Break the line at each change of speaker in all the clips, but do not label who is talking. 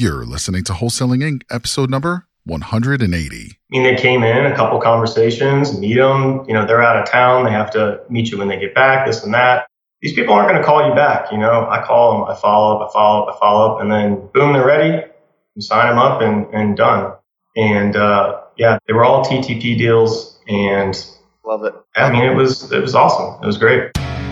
You're listening to Wholesaling Inc., episode number 180.
I mean, they came in, a couple conversations, meet them. You know, they're out of town. They have to meet you when they get back, this and that. These people aren't going to call you back. You know, I call them, I follow up, I follow up, I follow up, and then boom, they're ready. You sign them up and, and done. And, uh, yeah, they were all TTP deals and
love it.
I mean, it was, it was awesome. It was great.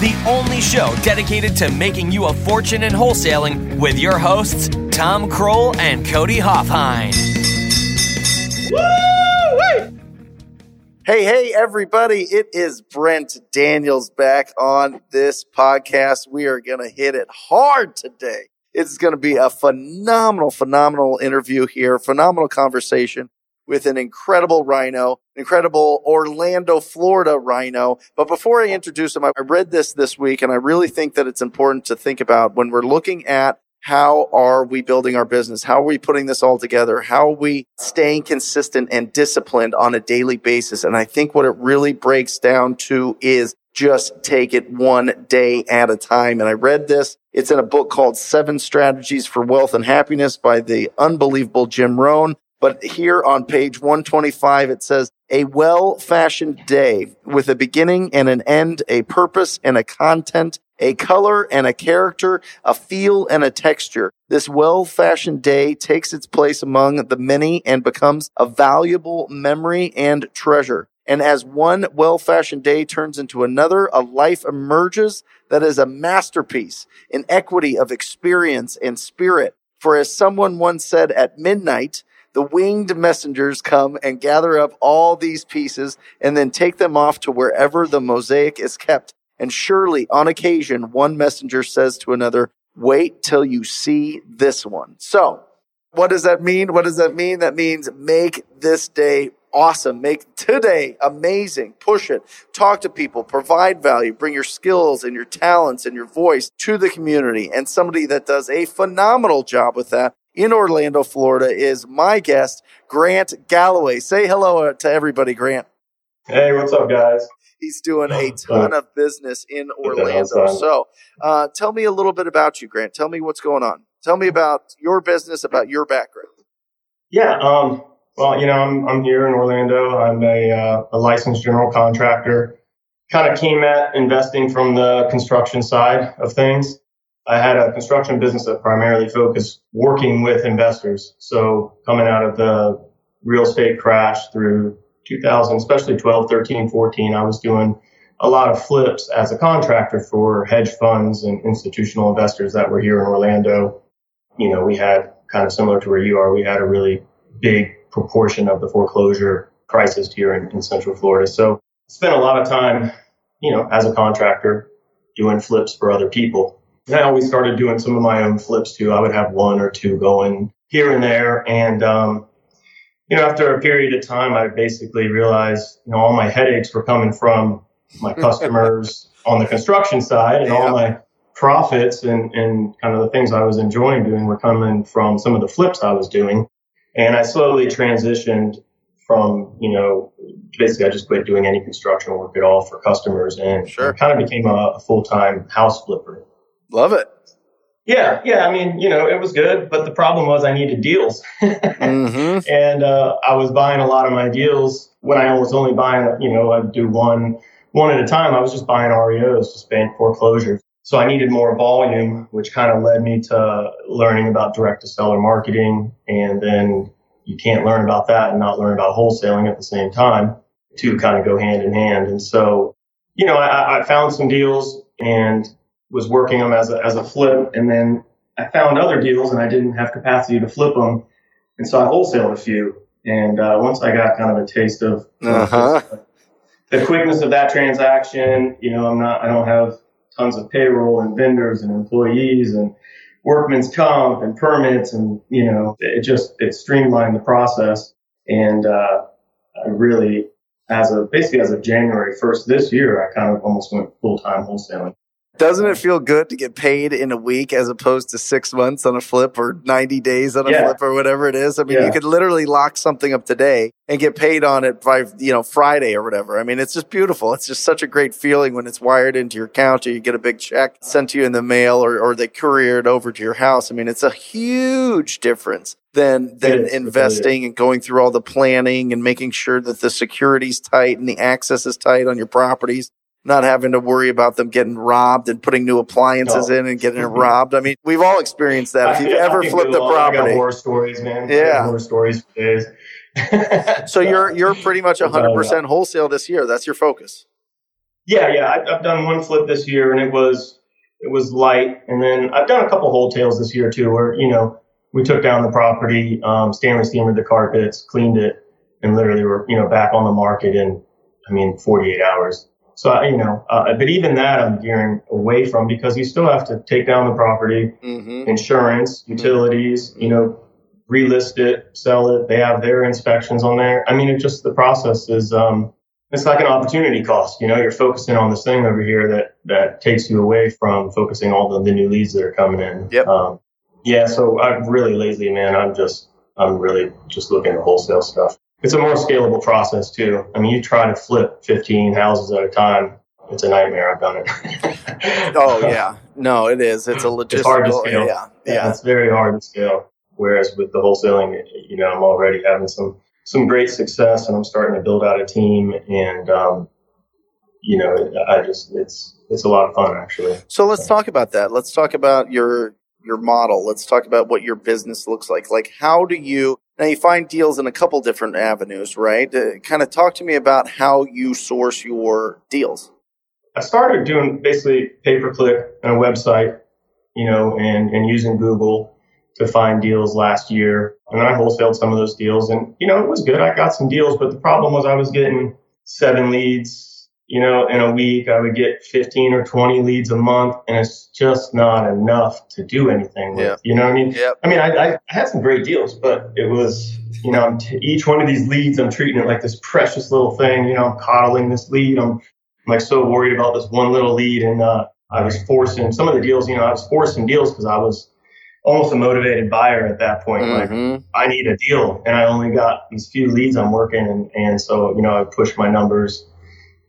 the only show dedicated to making you a fortune in wholesaling with your hosts, Tom Krol and Cody Hofhine.
Hey, hey, everybody. It is Brent Daniels back on this podcast. We are going to hit it hard today. It's going to be a phenomenal, phenomenal interview here, phenomenal conversation with an incredible rhino, incredible Orlando, Florida rhino. But before I introduce him, I read this this week and I really think that it's important to think about when we're looking at how are we building our business? How are we putting this all together? How are we staying consistent and disciplined on a daily basis? And I think what it really breaks down to is just take it one day at a time. And I read this. It's in a book called Seven Strategies for Wealth and Happiness by the unbelievable Jim Rohn. But here on page 125, it says, a well fashioned day with a beginning and an end, a purpose and a content, a color and a character, a feel and a texture. This well fashioned day takes its place among the many and becomes a valuable memory and treasure. And as one well fashioned day turns into another, a life emerges that is a masterpiece, an equity of experience and spirit. For as someone once said at midnight, the winged messengers come and gather up all these pieces and then take them off to wherever the mosaic is kept. And surely on occasion, one messenger says to another, wait till you see this one. So what does that mean? What does that mean? That means make this day awesome. Make today amazing. Push it. Talk to people. Provide value. Bring your skills and your talents and your voice to the community. And somebody that does a phenomenal job with that in Orlando, Florida, is my guest, Grant Galloway. Say hello to everybody, Grant.
Hey, what's up, guys?
He's doing a ton of business in Orlando. So, uh, tell me a little bit about you, Grant. Tell me what's going on. Tell me about your business, about your background.
Yeah. Um, well, you know, I'm, I'm here in Orlando. I'm a, uh, a licensed general contractor. Kind of came at investing from the construction side of things. I had a construction business that primarily focused working with investors. So coming out of the real estate crash through 2000, especially 12, 13, 14, I was doing a lot of flips as a contractor for hedge funds and institutional investors that were here in Orlando. You know, we had kind of similar to where you are, we had a really big proportion of the foreclosure crisis here in, in Central Florida. So spent a lot of time, you know, as a contractor doing flips for other people. I always started doing some of my own flips too. I would have one or two going here and there. And, um, you know, after a period of time, I basically realized, you know, all my headaches were coming from my customers on the construction side and yeah. all my profits and, and kind of the things I was enjoying doing were coming from some of the flips I was doing. And I slowly transitioned from, you know, basically I just quit doing any construction work at all for customers and
sure.
kind of became a, a full time house flipper.
Love it.
Yeah, yeah. I mean, you know, it was good, but the problem was I needed deals, mm-hmm. and uh, I was buying a lot of my deals when I was only buying, you know, I'd do one one at a time. I was just buying REOs, just bank foreclosures. So I needed more volume, which kind of led me to learning about direct to seller marketing, and then you can't learn about that and not learn about wholesaling at the same time. Two kind of go hand in hand, and so you know, I, I found some deals and was working them as a, as a flip. And then I found other deals and I didn't have capacity to flip them. And so I wholesaled a few. And uh, once I got kind of a taste of uh-huh. the quickness of that transaction, you know, I'm not, I don't have tons of payroll and vendors and employees and workman's comp and permits. And, you know, it just, it streamlined the process. And uh, I really as of basically as of January 1st this year, I kind of almost went full time wholesaling.
Doesn't it feel good to get paid in a week as opposed to six months on a flip or 90 days on a
Yeah.
flip or whatever it is? I mean,
Yeah.
you could literally lock something up today and get paid on it by, you know, Friday or whatever. I mean, it's just beautiful. It's just such a great feeling when it's wired into your account or you get a big check sent to you in the mail or, or they courier it over to your house. I mean, it's a huge difference than, than. Investing and going through all the planning and making sure that the security's tight and the access is tight on your properties not having to worry about them getting robbed and putting new appliances
No.
in and getting robbed. I mean, we've all experienced that. If you've
I
ever
can
flipped a.
I
property.
horror stories, man.
Yeah.
horror stories for days.
So you're you're pretty much
a
100% wholesale this year. That's your focus.
Yeah, yeah. I've, I've done one flip this year, and it was it was light. And then I've done a couple wholesales this year too, where you know we took down the property, um, Stanley steamered the carpets, cleaned it, and literally were you know back on the market in I mean 48 hours. So I, you know, uh, but even that I'm gearing away from because you still have to take down the property,
Mm-hmm.
insurance, utilities, you know, relist it, sell it. They have their inspections on there. I mean, it just the process is um it's like an opportunity cost. You know, you're focusing on this thing over here that that takes you away from focusing all the, the new leads that are coming in.
Yep.
Um, yeah. So I'm really lazy, man. I'm just I'm really just looking at wholesale stuff. It's a more scalable process too. I mean, you try to flip 15 houses at a time. It's a nightmare. I've done it.
Oh yeah. No, it is. It's a logistical.
It's hard to scale.
Yeah.
yeah,
Yeah.
it's very hard to scale. Whereas with the wholesaling, you know, I'm already having some some great success, and I'm starting to build out a team, and um, you know, I just it's it's a lot of fun actually.
So let's talk about that. Let's talk about your your model. Let's talk about what your business looks like. Like how do you now you find deals in a couple different avenues, right? Uh, kind of talk to me about how you source your deals.
I started doing basically pay per click on a website, you know, and and using Google to find deals last year, and then I wholesaled some of those deals, and you know, it was good. I got some deals, but the problem was I was getting seven leads. You know, in a week, I would get 15 or 20 leads a month, and it's just not enough to do anything with.
Yeah.
You know what I mean?
Yep.
I mean, I, I had some great deals, but it was, you know, I'm t- each one of these leads, I'm treating it like this precious little thing. You know, I'm coddling this lead. I'm, I'm like so worried about this one little lead, and uh, I was forcing some of the deals. You know, I was forcing deals because I was almost a motivated buyer at that point. Like,
Mhm.
I need a deal, and I only got these few leads I'm working, and, and so you know, I pushed my numbers.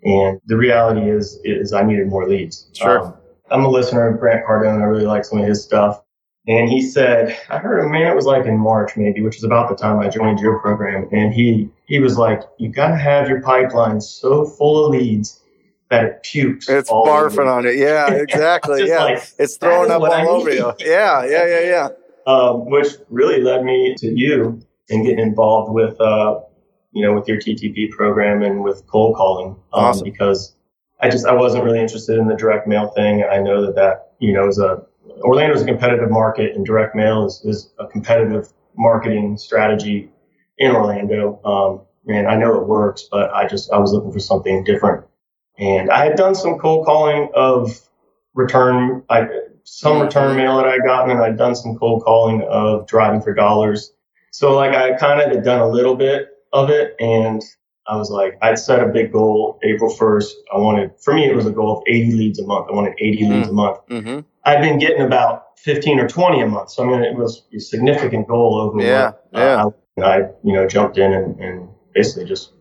And the reality is, is I needed more leads.
Sure.
Um, I'm a listener of Grant Cardone. I really like some of his stuff. And he said, I heard him, man, it was like in March maybe, which is about the time I joined your program. And he, he was like, you got to have your pipeline so full of leads that it pukes.
It's barfing on it. Yeah, exactly. Yeah.
like,
it's throwing up
I
all over
need.
you. Yeah, yeah, yeah, yeah.
um, which really led me to you and getting involved with, uh, you know, with your TTP program and with cold calling. Um,
Awesome.
Because I just, I wasn't really interested in the direct mail thing. I know that that, you know, is a, Orlando is a competitive market and direct mail is, is a competitive marketing strategy in Orlando. Um, and I know it works, but I just, I was looking for something different. And I had done some cold calling of return, I, some return mail that I'd gotten, and I'd done some cold calling of driving for dollars. So like I kind of had done a little bit of it, and I was like, I'd set a big goal April 1st. I wanted, for me, it was a goal of 80 leads a month. I wanted 80 leads a month.
Mm-hmm.
I've been getting about 15 or 20 a month. So, I mean, it was a significant goal over
Yeah,
what
yeah.
uh, I, I, you know, jumped in and, and basically just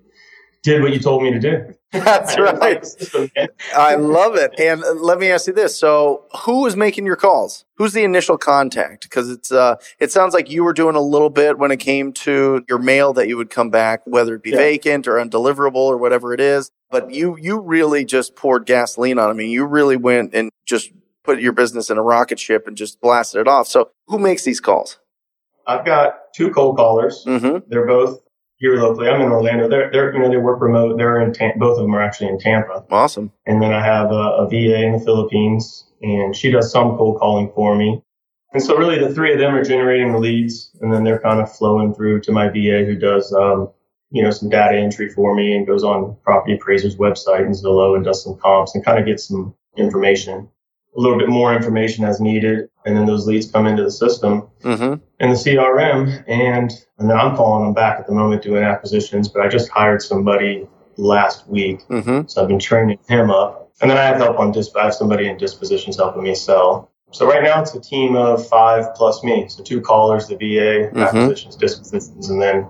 did what you told me to do.
That's
I didn't like
right.
system.
I love it. And uh, let me ask you this: So, who is making your calls? Who's the initial contact? Because it's uh, it sounds like you were doing a little bit when it came to your mail that you would come back, whether it be
Yeah.
vacant or undeliverable or whatever it is. But you you really just poured gasoline on. I mean, you really went and just put your business in a rocket ship and just blasted it off. So, who makes these calls?
I've got two cold callers.
Mm-hmm.
They're both here locally. I'm in Orlando. They're, they're, you know, they work remote. They're in, Tam- both of them are actually in Tampa.
Awesome.
And then I have a, a VA in the Philippines, and she does some cold calling for me. And so really the three of them are generating the leads, and then they're kind of flowing through to my VA who does, um, you know, some data entry for me and goes on property appraiser's website and Zillow and does some comps and kind of gets some information, a little bit more information as needed. And then those leads come into the system
Mm-hmm.
in the CRM, and and then I'm calling them back at the moment doing acquisitions. But I just hired somebody last week.
Mm-hmm.
So I've been training him up. And then I have help on disp. I have somebody in dispositions helping me sell. So right now it's a team of five plus me. So two callers, the VA,
Mhm.
acquisitions, dispositions, and then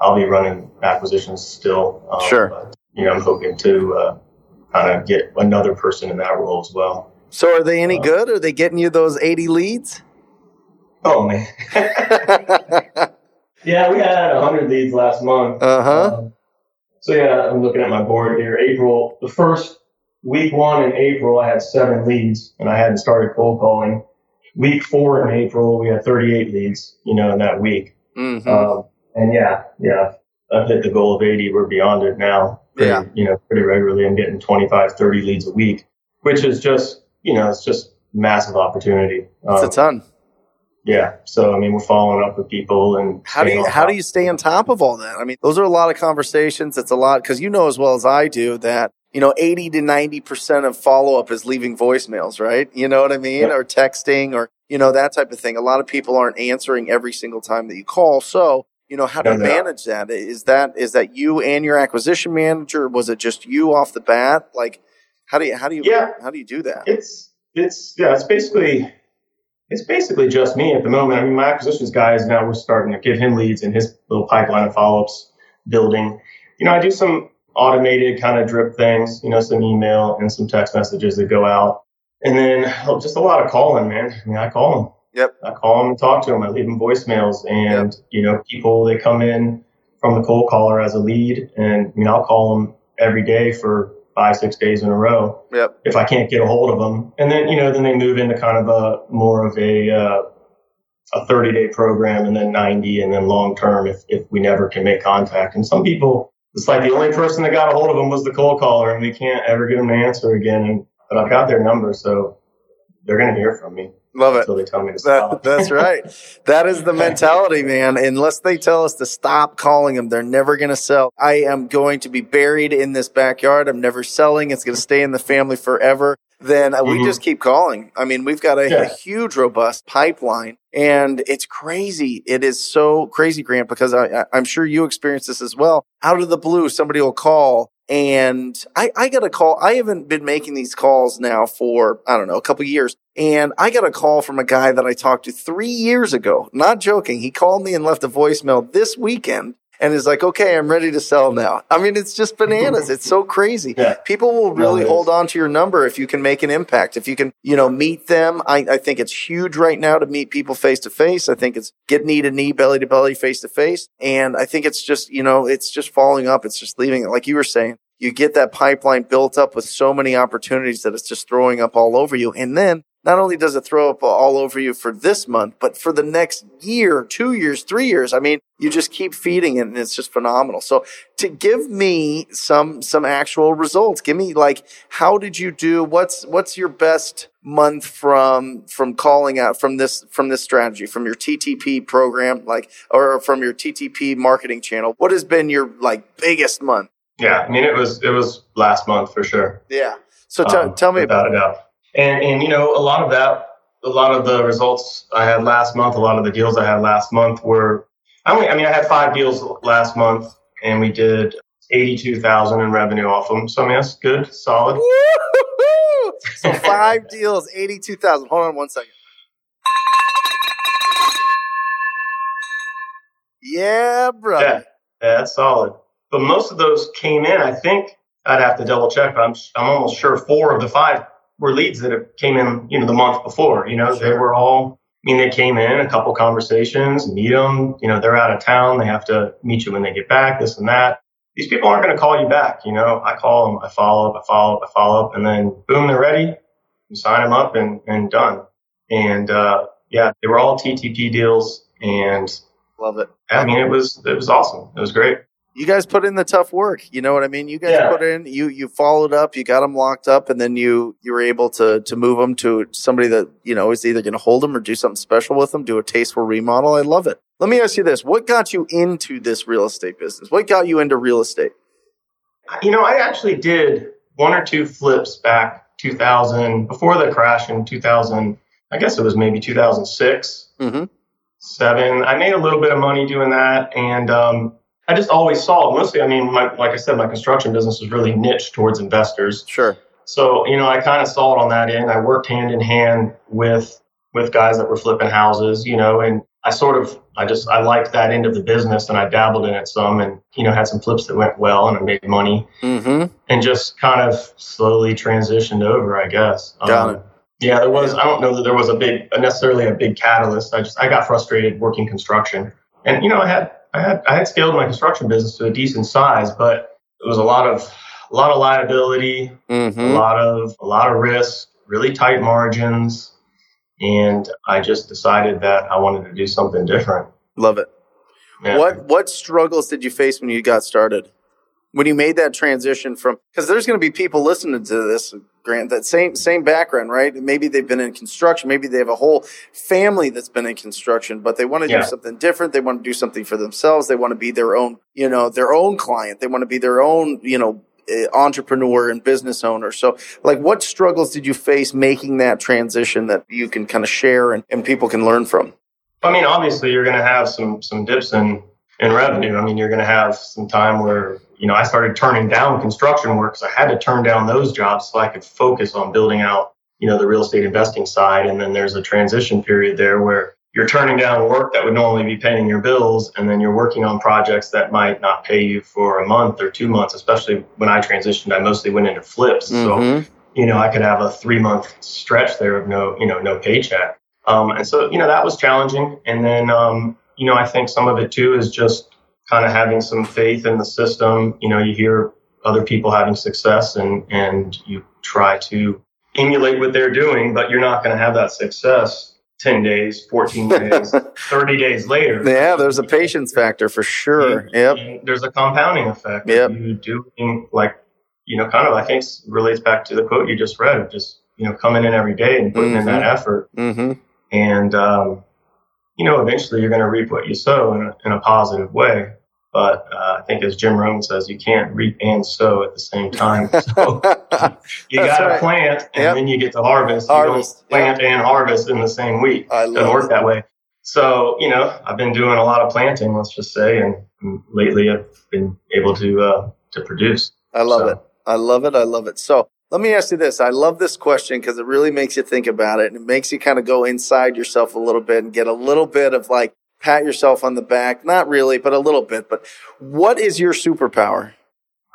I'll be running acquisitions still. Um,
Sure.
But, you know, I'm hoping to uh, kind of get another person in that role as well.
So are they any good? Are they getting you those 80 leads?
Oh man. yeah, we had 100 leads last month.
Uh-huh.
Um, so yeah, I'm looking at my board here. April, the first week one in April, I had seven leads, and I hadn't started cold calling. Week four in April, we had 38 leads. You know, in that week.
Mm-hmm.
Um, and yeah, yeah, I've hit the goal of 80. We're beyond it now. Pretty,
Yeah.
You know, pretty regularly. I'm getting 25, 30 leads a week, which is just, you know, it's just massive opportunity.
It's a
Um,
ton.
yeah. So I mean, we're following up with people and
How do you how do you stay on top of all that? I mean, those are a lot of conversations. It's a lot because you know as well as I do that you know eighty to ninety percent of follow up is leaving voicemails, right? You know what I mean, or texting, or you know that type of thing. A lot of people aren't answering every single time that you call. So you know how do
No,
you
no.
manage that? Is that is that you and your acquisition manager? Was it just you off the bat? Like how do you how do you
Yeah.
how do you do that?
It's it's yeah, it's basically it's basically just me at the moment. I mean, my acquisitions guy is now we're starting to give him leads in his little pipeline of follow ups building. You know, I do some automated kind of drip things. You know, some email and some text messages that go out, and then oh, just a lot of calling, man. I mean, I call them.
Yep.
I call them and talk to them. I leave them voicemails, and you know, people they come in from the cold caller as a lead, and I mean, I'll call them every day for five, six days in a row
Yep.
if I can't get a hold of them. And then, you know, then they move into kind of a more of a, uh, a 30 day program and then 90 and then long term if, if we never can make contact. And some people, it's like the only person that got a hold of them was the cold caller and we can't ever get them to answer again. And, but I've got their number, so they're going to hear from me
Love it.
until they tell me to
That,
stop.
that's right. That is the mentality, man. Unless they tell us to stop calling them, they're never going to sell. I am going to be buried in this backyard. I'm never selling. It's going to stay in the family forever. Then uh, we
Mhm.
just keep calling. I mean, we've got a, a huge, robust pipeline, and it's crazy. It is so crazy, Grant, because I, I, I'm sure you experience this as well. Out of the blue, somebody will call. And I, I got a call. I haven't been making these calls now for, I don't know, a couple years. And I got a call from a guy that I talked to three years ago. Not joking. He called me and left a voicemail this weekend and is like, okay, I'm ready to sell now. I mean, it's just bananas. It's so crazy.
Yeah.
People will really
is.
hold on to your number if you can make an impact. If you can, you know, meet them. I, I think it's huge right now to meet people face to face. I think it's get knee to knee, belly to belly, face to face. And I think it's just, you know, it's just following up. It's just leaving it. Like you were saying, you get that pipeline built up with so many opportunities that it's just throwing up all over you. And then not only does it throw up all over you for this month, but for the next year, two years, three years. I mean, you just keep feeding it and it's just phenomenal. So to give me some, some actual results, give me like, how did you do? What's, what's your best month from, from calling out from this, from this strategy, from your TTP program, like, or from your TTP marketing channel? What has been your like biggest month?
Yeah. I mean, it was, it was last month for sure.
Yeah. So t-
Um,
tell me about
doubt. And and you know, a lot of that, a lot of the results I had last month, a lot of the deals I had last month were. I only, I mean, I had five deals last month, and we did eighty-two thousand in revenue off them. So I mean, that's good, solid.
Woo-hoo-hoo! So five deals, eighty-two thousand. Hold on one second. Yeah, bro.
Yeah, yeah, that's solid. But most of those came in. I think I'd have to double check, but I'm I'm almost sure four of the five were leads that have came in, you know, the month before. You know, they were all. I mean, they came in a couple conversations, meet them. You know, they're out of town. They have to meet you when they get back. This and that. These people aren't going to call you back. You know, I call them, I follow up, I follow up, I follow up, and then boom, they're ready. You sign them up and and done. And uh, yeah, they were all TTP deals, and
Love it.
I mean, it was it was awesome. It was great.
You guys put in the tough work. You know what I mean? You guys
Yeah.
put in, you, you followed up, you got them locked up and then you, you were able to, to move them to somebody that, you know, is either going to hold them or do something special with them, do a tasteful remodel. I love it. Let me ask you this. What got you into this real estate business? What got you into real estate?
You know, I actually did one or two flips back 2000 before the crash in 2000. I guess it was maybe 2006,
Mm-hmm.
seven. I made a little bit of money doing that, and um, I just always saw mostly. I mean, my, like I said, my construction business was really niche towards investors.
Sure.
So you know, I kind of saw it on that end. I worked hand in hand with with guys that were flipping houses, you know, and I sort of I just I liked that end of the business and I dabbled in it some and you know had some flips that went well and I made money
Mm-hmm.
and just kind of slowly transitioned over, I guess.
Got
Um,
it.
Yeah, there was. I don't know that there was a big, necessarily a big catalyst. I just I got frustrated working construction, and you know I had I had I had scaled my construction business to a decent size, but it was a lot of a lot of liability, a
Mm-hmm.
lot of a lot of risk, really tight margins, and I just decided that I wanted to do something different.
Love it.
Yeah.
What what struggles did you face when you got started? When you made that transition from because there's going to be people listening to this, Grant, that same same background, right? Maybe they've been in construction, maybe they have a whole family that's been in construction, but they want to
Yeah.
do something different. They want to do something for themselves. They want to be their own, you know, their own client. They want to be their own, you know, eh, entrepreneur and business owner. So, like, what struggles did you face making that transition that you can kind of share and, and people can learn from?
I mean, obviously, you're going to have some some dips in in revenue. I mean, you're going to have some time where you know I started turning down construction work because I had to turn down those jobs so I could focus on building out you know the real estate investing side. And then there's a transition period there where you're turning down work that would normally be paying your bills, and then you're working on projects that might not pay you for a month or two months. Especially when I transitioned, I mostly went into flips, so
Mhm.
you know, I could have a three month stretch there of no, you know, no paycheck. Um, and so, you know, that was challenging. And then, um, you know, I think some of it too is just kind of having some faith in the system. You know, you hear other people having success and, and you try to emulate what they're doing, but you're not going to have that success 10 days, 14 days, 30 days later.
Yeah, there's a patience factor for sure. Yep.
And there's a compounding effect.
Yep.
You doing like, you know, kind of, I think relates back to the quote you just read of just, you know, coming in every day and putting in that effort.
Mm-hmm.
And, um, you know, eventually you're going to reap what you sow in a, in a positive way. But uh, I think as Jim Rohn says, you can't reap and sow at the same time. So you got to
right.
plant and
Yep.
then you get to harvest.
Harvest,
You don't plant and harvest in the same week.
I
Doesn't work
it.
that way. So, you know, I've been doing a lot of planting, let's just say, and, and lately I've been able to uh, to produce.
I love
So-
it. I love it. I love it. So let me ask you this. I love this question because it really makes you think about it and it makes you kind of go inside yourself a little bit and get a little bit of like pat yourself on the back. Not really, but a little bit. But what is your superpower?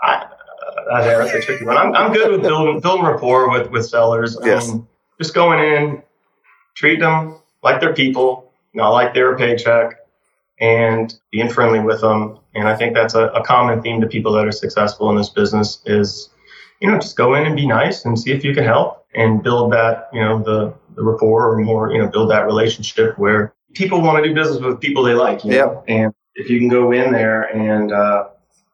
I, uh, that's a tricky one. I'm, I'm good with building building rapport with with sellers.
Yes.
Um, just going in, treat them like they're people, not like they're a paycheck, and being friendly with them. And I think that's a, a common theme to people that are successful in this business is, you know, just go in and be nice and see if you can help and build that, you know, the the rapport or more, you know, build that relationship where people want to do business with people they like. You know? And if you can go in there and uh,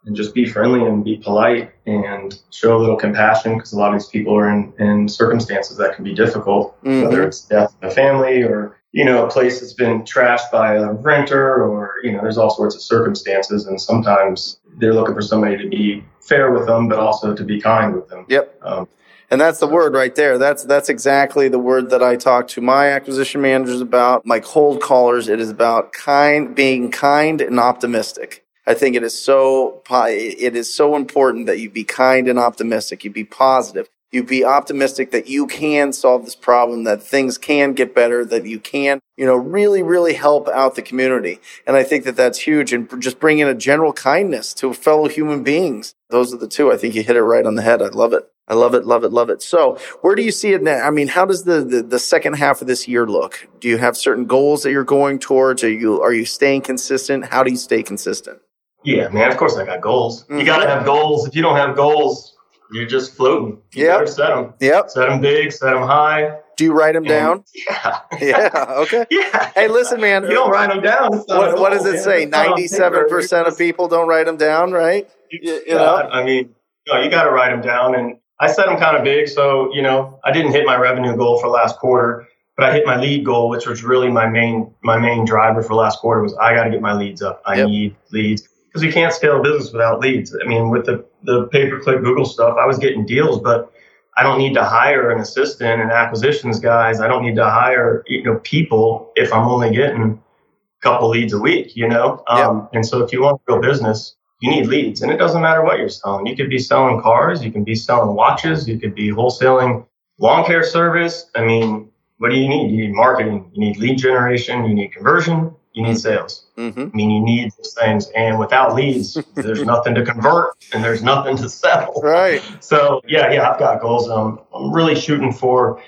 and just be friendly and be polite and show a little compassion because a lot of these people are in, in circumstances that can be difficult,
Mhm.
whether it's death of a family or, you know, a place that's been trashed by a renter or, you know, there's all sorts of circumstances. And sometimes they're looking for somebody to be fair with them, but also to be kind with them.
Yep.
Um,
And that's the word right there. That's that's exactly the word that I talk to my acquisition managers about, my cold callers. It is about kind, being kind and optimistic. I think it is so it is so important that you be kind and optimistic. You be positive. You be optimistic that you can solve this problem, that things can get better, that you can, you know, really, really help out the community. And I think that that's huge. And just bring in a general kindness to fellow human beings. Those are the two. I think you hit it right on the head. I love it. I love it, love it, love it. So, where do you see it now? I mean, how does the, the, the second half of this year look? Do you have certain goals that you're going towards? Are you are you staying consistent? How do you stay consistent?
yeah, man, of course I got goals.
Mhm.
You got to have goals. If you don't have goals, you're just floating. You
Yep.
better set them.
Yep.
Set them big, set them high.
Do you write them down?
Yeah.
Yeah. Okay.
Yeah.
Hey, listen, man.
You don't write them down. it's not a
What, what does it
man.
say? Ninety-seven percent of people don't write them down, right?
You,
you know?
I mean, you, know, you got to write them down. And I set them kind of big. So, you know, I didn't hit my revenue goal for last quarter, but I hit my lead goal, which was really my main, my main driver for last quarter was I got to get my leads up. I
Yep.
need leads because you can't scale a business without leads. I mean, with the, the pay per click Google stuff, I was getting deals, but I don't need to hire an assistant and acquisitions guys. I don't need to hire, you know, people if I'm only getting a couple leads a week, you know? Um, And so if you want real business, you need leads. And it doesn't matter what you're selling. You could be selling cars, you can be selling watches, you could be wholesaling lawn care service. I mean, what do you need? You need marketing, you need lead generation, you need conversion, you need sales.
Mm-hmm.
I mean, you need those things. And without leads, there's nothing to convert and there's nothing to sell.
Right.
So yeah, yeah, I've got goals. I'm, I'm really shooting for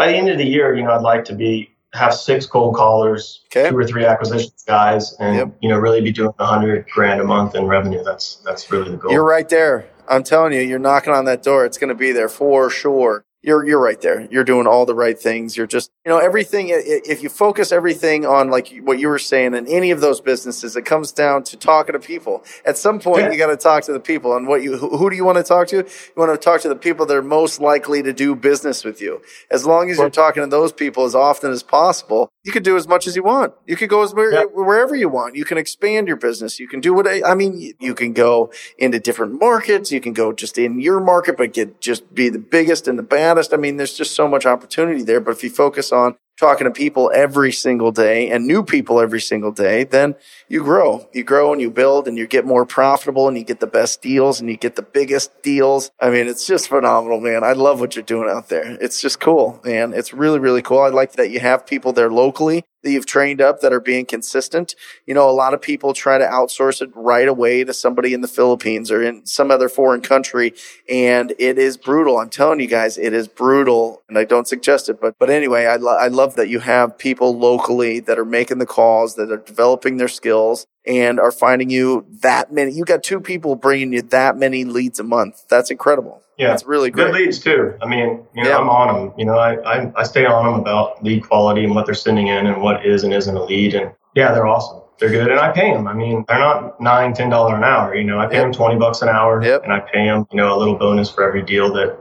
by the end of the year, you know, I'd like to be have six cold callers,
Okay.
two or three acquisitions guys, and
Yep.
you know, really be doing a hundred grand a month in revenue. That's that's really the goal.
You're right there. I'm telling you, you're knocking on that door. It's going to be there for sure. You're you're right there. You're doing all the right things. You're just you know everything. If you focus everything on like what you were saying in any of those businesses, it comes down to talking to people. At some point,
Yeah.
you got to talk to the people. And what you who, who do you want to talk to? You want to talk to the people that are most likely to do business with you. As long as you're talking to those people as often as possible, you could do as much as you want. You could go as where, wherever you want. You can expand your business. You can do what I mean. you- You can go into different markets. You can go just in your market, but get just be the biggest and the baddest. I mean, there's just so much opportunity there. But if you focus on talking to people every single day and new people every single day, then you grow. You grow and you build and you get more profitable and you get the best deals and you get the biggest deals. I mean, it's just phenomenal, man. I love what you're doing out there. It's just cool, man. It's really, really cool. I like that you have people there locally that you've trained up that are being consistent. You know, a lot of people try to outsource it right away to somebody in the Philippines or in some other foreign country. And it is brutal. I'm telling you guys, it is brutal. And I don't suggest it. But, but anyway, I, lo- I love that you have people locally that are making the calls, that are developing their skills and are finding you that many. You got two people bringing you that many leads a month. That's incredible.
Yeah.
That's really
Good leads too. I mean, you know,
Yeah.
I'm on them. You know, I, I I stay on them about lead quality and what they're sending in and what is and isn't a lead. And yeah, they're awesome. They're good, and I pay them. I mean, they're not nine, ten dollar an hour. You know, I pay
Yep.
them twenty bucks an hour,
Yep.
and I pay them, you know, a little bonus for every deal that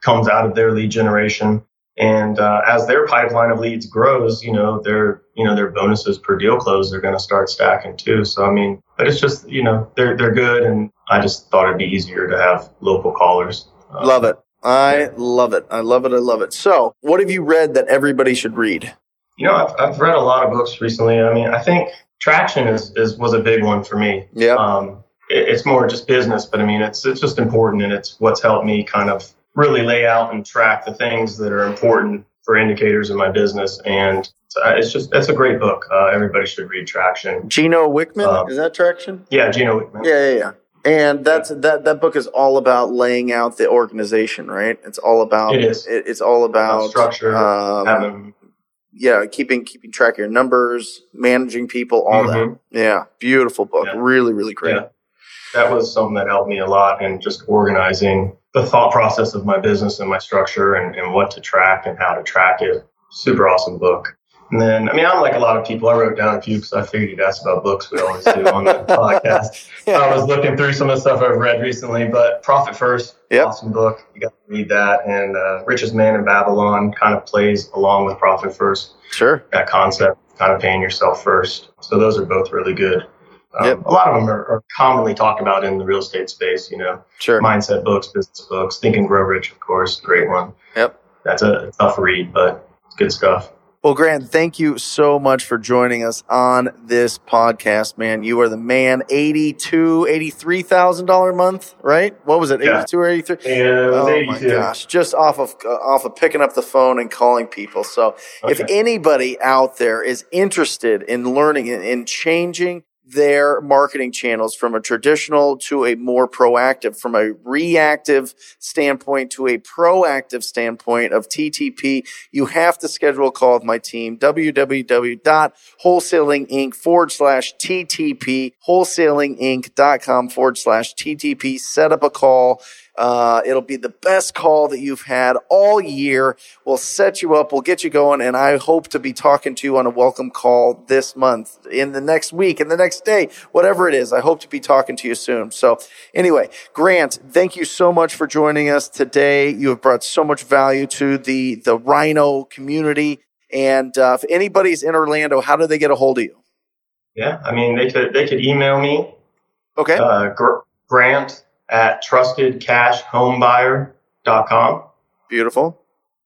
comes out of their lead generation. And uh, as their pipeline of leads grows, you know, their you know their bonuses per deal close are going to start stacking too. So I mean, but it's just you know they're they're good, and I just thought it'd be easier to have local callers. Uh,
Love it. I love it. I love it. I love it. So, what have you read that everybody should read?
You know, I've, I've read a lot of books recently. I mean, I think traction is, is was a big one for me.
Yeah.
Um, it, it's more just business, but I mean, it's it's just important, and it's what's helped me kind of really lay out and track the things that are important for indicators in my business. And uh, it's just it's a great book. Uh, everybody should read Traction.
Gino Wickman
Um,
is that traction?
Yeah, Gino Wickman.
Yeah, yeah, yeah. And that's that. That book is all about laying out the organization, right? It's all about.
It is.
it's all about
structure,
Um,
Having
yeah, keeping keeping track of your numbers, managing people, all that.
Mhm.
Yeah, beautiful book.
Yeah.
Really, really great.
Yeah. that was something that helped me a lot in just organizing the thought process of my business and my structure and, and what to track and how to track it. Super awesome book. And then, I mean, I'm like a lot of people. I wrote down a few because I figured you'd ask about books. We always do on the podcast. I was looking through some of the stuff I've read recently, but Profit First,
Yep.
awesome book. You got to read that. And uh, Richest Man in Babylon kind of plays along with Profit First
Sure.
that concept, kind of paying yourself first. So those are both really good. Um,
Yep.
A lot of them are, are commonly talked about in the real estate space. You know,
Sure.
mindset books, business books, Think and Grow Rich, of course, great one.
Yep.
That's a tough read, but good stuff.
Well, Grant, thank you so much for joining us on this podcast, man. You are the man. Eighty-two, eighty-three thousand dollar a month, right? What was it?
Yeah.
Eighty-two or eighty-three?
And it was
Oh
82.
my gosh! Just off of uh, off of picking up the phone and calling people. So, if anybody out there is interested in learning and in changing their marketing channels from a traditional to a more proactive, from a reactive standpoint to a proactive standpoint of TTP, you have to schedule a call with my team. www.wholesalinginc forward slash TTP, wholesalinginc.com forward slash TTP. Set up a call. Uh, it'll be the best call that you've had all year. We'll set you up. We'll get you going. And I hope to be talking to you on a welcome call this month, in the next week, in the next day, whatever it is. I hope to be talking to you soon. So anyway, Grant, thank you so much for joining us today. You have brought so much value to the, the Rhino community. And uh, if anybody's in Orlando, how do they get a hold of you?
Yeah, I mean, they could they could email me
Okay.
uh, gr- Grant at trustedcashhomebuyer.com.
Beautiful.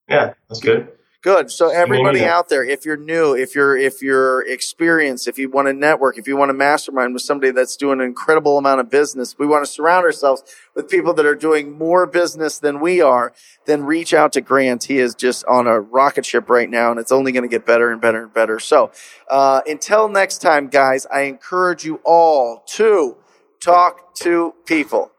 Yeah, that's good.
Good. So everybody out there, if you're new, if you're if you're experienced, if you want to network, if you want to mastermind with somebody that's doing an incredible amount of business, we want to surround ourselves with people that are doing more business than we are. Then reach out to Grant. He is just on a rocket ship right now, and it's only going to get better and better and better. So uh, until next time, guys, I encourage you all to talk to people.